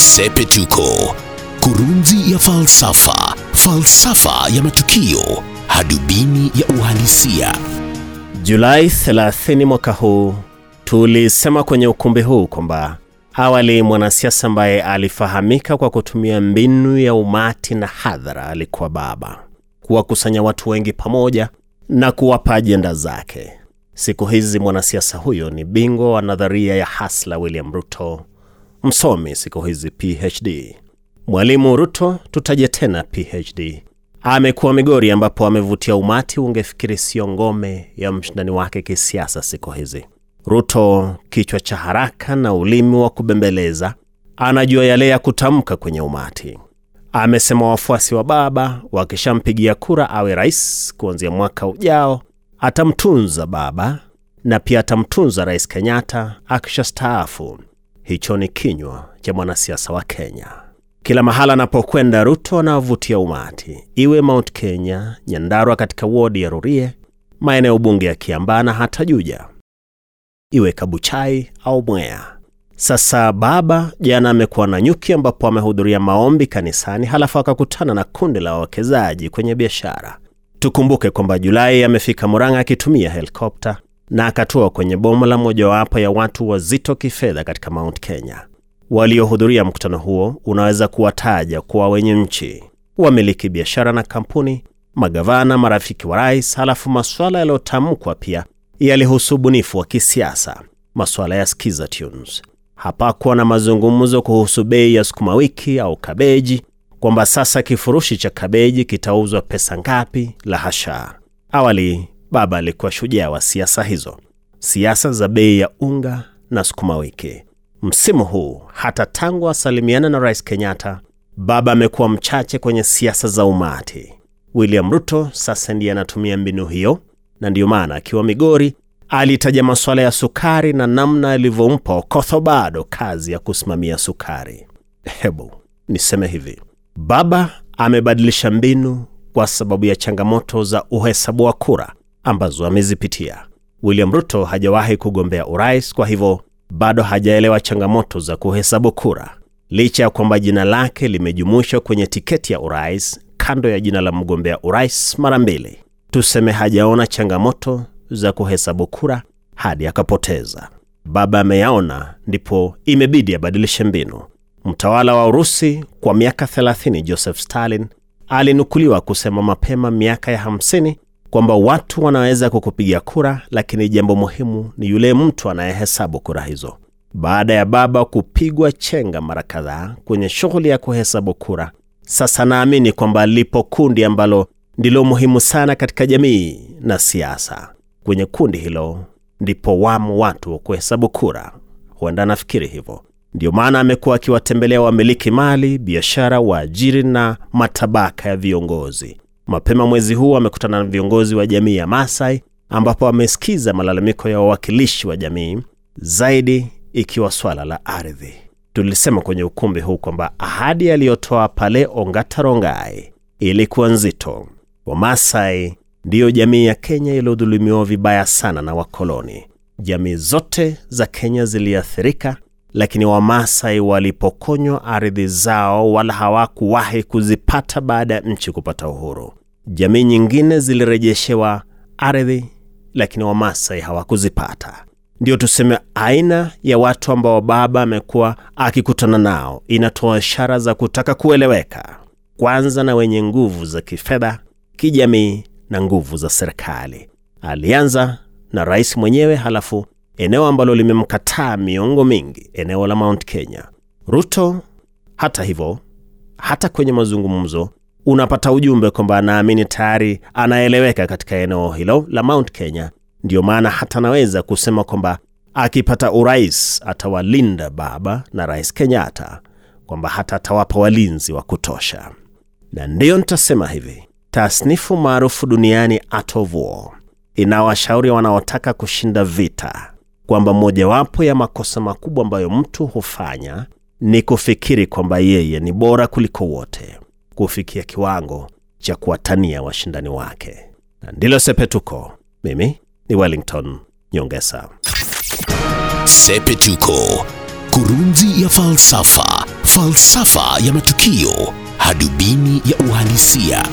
Sepetuko, kurunzi ya falsafa, falsafa ya matukio, hadubini ya uhalisia. Julai 30 mwaka huu tulisema kwenye ukumbi huu kwamba awali mwanasiasa ambaye alifahamika kwa kutumia mbinu ya umati na hadhara alikuwa baba, kuwakusanya watu wengi pamoja na kuwapa ajenda zake. Siku hizi mwanasiasa huyo ni bingwa wa nadharia ya hasla William Ruto, msomi siku hizi PhD. Mwalimu Ruto, tutaje tena PhD, amekuwa Migori ambapo amevutia umati, ungefikiri sio ngome ya mshindani wake kisiasa siku hizi. Ruto, kichwa cha haraka na ulimi wa kubembeleza, anajua yale ya kutamka kwenye umati. Amesema wafuasi wa baba wakishampigia kura awe rais kuanzia mwaka ujao, atamtunza baba na pia atamtunza Rais Kenyatta akishastaafu. Hicho ni kinywa cha mwanasiasa wa Kenya. Kila mahala anapokwenda Ruto anavutia umati, iwe Mount Kenya, Nyandarua katika wodi ya Rurie, maeneo bunge ya Kiambaa hata Juja, iwe Kabuchai au Mwea. Sasa baba jana amekuwa na nyuki, ambapo amehudhuria maombi kanisani, halafu akakutana na kundi la wawekezaji kwenye biashara. Tukumbuke kwamba Julai amefika Murang'a akitumia helikopta na akatua kwenye boma la mojawapo ya watu wazito kifedha katika Mount Kenya. Waliohudhuria mkutano huo unaweza kuwataja kuwa wenye nchi, wamiliki biashara na kampuni, magavana, marafiki wa rais. Halafu masuala yaliyotamkwa pia yalihusu ubunifu wa kisiasa, masuala ya skiza tunes. Hapakuwa na mazungumzo kuhusu bei ya sukuma wiki au kabeji, kwamba sasa kifurushi cha kabeji kitauzwa pesa ngapi. La hasha! Awali baba alikuwa shujaa wa siasa hizo, siasa za bei ya unga na sukuma wiki. Msimu huu hata tangu asalimiana na Rais Kenyatta, baba amekuwa mchache kwenye siasa za umati. William Ruto sasa ndiye anatumia mbinu hiyo, na ndiyo maana akiwa Migori alitaja masuala ya sukari na namna alivyompa Okotho bado kazi ya kusimamia sukari. Hebu niseme hivi, baba amebadilisha mbinu kwa sababu ya changamoto za uhesabu wa kura ambazo amezipitia. William Ruto hajawahi kugombea urais, kwa hivyo bado hajaelewa changamoto za kuhesabu kura, licha ya kwamba jina lake limejumuishwa kwenye tiketi ya urais kando ya jina la mgombea urais mara mbili. Tuseme hajaona changamoto za kuhesabu kura hadi akapoteza. Baba ameyaona, ndipo imebidi abadilishe mbinu. Mtawala wa Urusi kwa miaka 30 Joseph Stalin alinukuliwa kusema mapema miaka ya 50 kwamba watu wanaweza kukupiga kura, lakini jambo muhimu ni yule mtu anayehesabu kura hizo. Baada ya baba kupigwa chenga mara kadhaa kwenye shughuli ya kuhesabu kura, sasa naamini kwamba lipo kundi ambalo ndilo muhimu sana katika jamii na siasa. Kwenye kundi hilo ndipo wamo watu wa kuhesabu kura, huenda nafikiri hivyo. Ndiyo maana amekuwa akiwatembelea wamiliki mali, biashara, waajiri na matabaka ya viongozi. Mapema mwezi huu amekutana na viongozi wa jamii ya Masai ambapo amesikiza malalamiko ya wawakilishi wa jamii, zaidi ikiwa swala la ardhi. Tulisema kwenye ukumbi huu kwamba ahadi aliyotoa pale Ongatarongai ilikuwa nzito. Wamasai ndiyo jamii ya Kenya iliyodhulumiwa vibaya sana na wakoloni. Jamii zote za Kenya ziliathirika, lakini Wamasai walipokonywa ardhi zao wala hawakuwahi kuzipata baada ya nchi kupata uhuru. Jamii nyingine zilirejeshewa ardhi, lakini Wamasai hawakuzipata. Ndio tuseme aina ya watu ambao baba amekuwa akikutana nao inatoa ishara za kutaka kueleweka, kwanza na wenye nguvu za kifedha, kijamii na nguvu za serikali. Alianza na rais mwenyewe, halafu eneo ambalo limemkataa miongo mingi, eneo la Mount Kenya. Ruto hata hivyo, hata kwenye mazungumzo unapata ujumbe kwamba anaamini tayari anaeleweka katika eneo hilo la Mount Kenya. Ndiyo maana hata anaweza kusema kwamba akipata urais atawalinda baba na rais Kenyatta, kwamba hata atawapa walinzi wa kutosha. Na ndiyo nitasema hivi, tasnifu maarufu duniani Art of inawashauri wanaotaka kushinda vita kwamba mojawapo ya makosa makubwa ambayo mtu hufanya ni kufikiri kwamba yeye ni bora kuliko wote, kufikia kiwango cha kuwatania washindani wake. Na ndilo Sepetuko. Mimi ni Wellington Nyongesa. Sepetuko, kurunzi ya falsafa, falsafa ya matukio, hadubini ya uhalisia.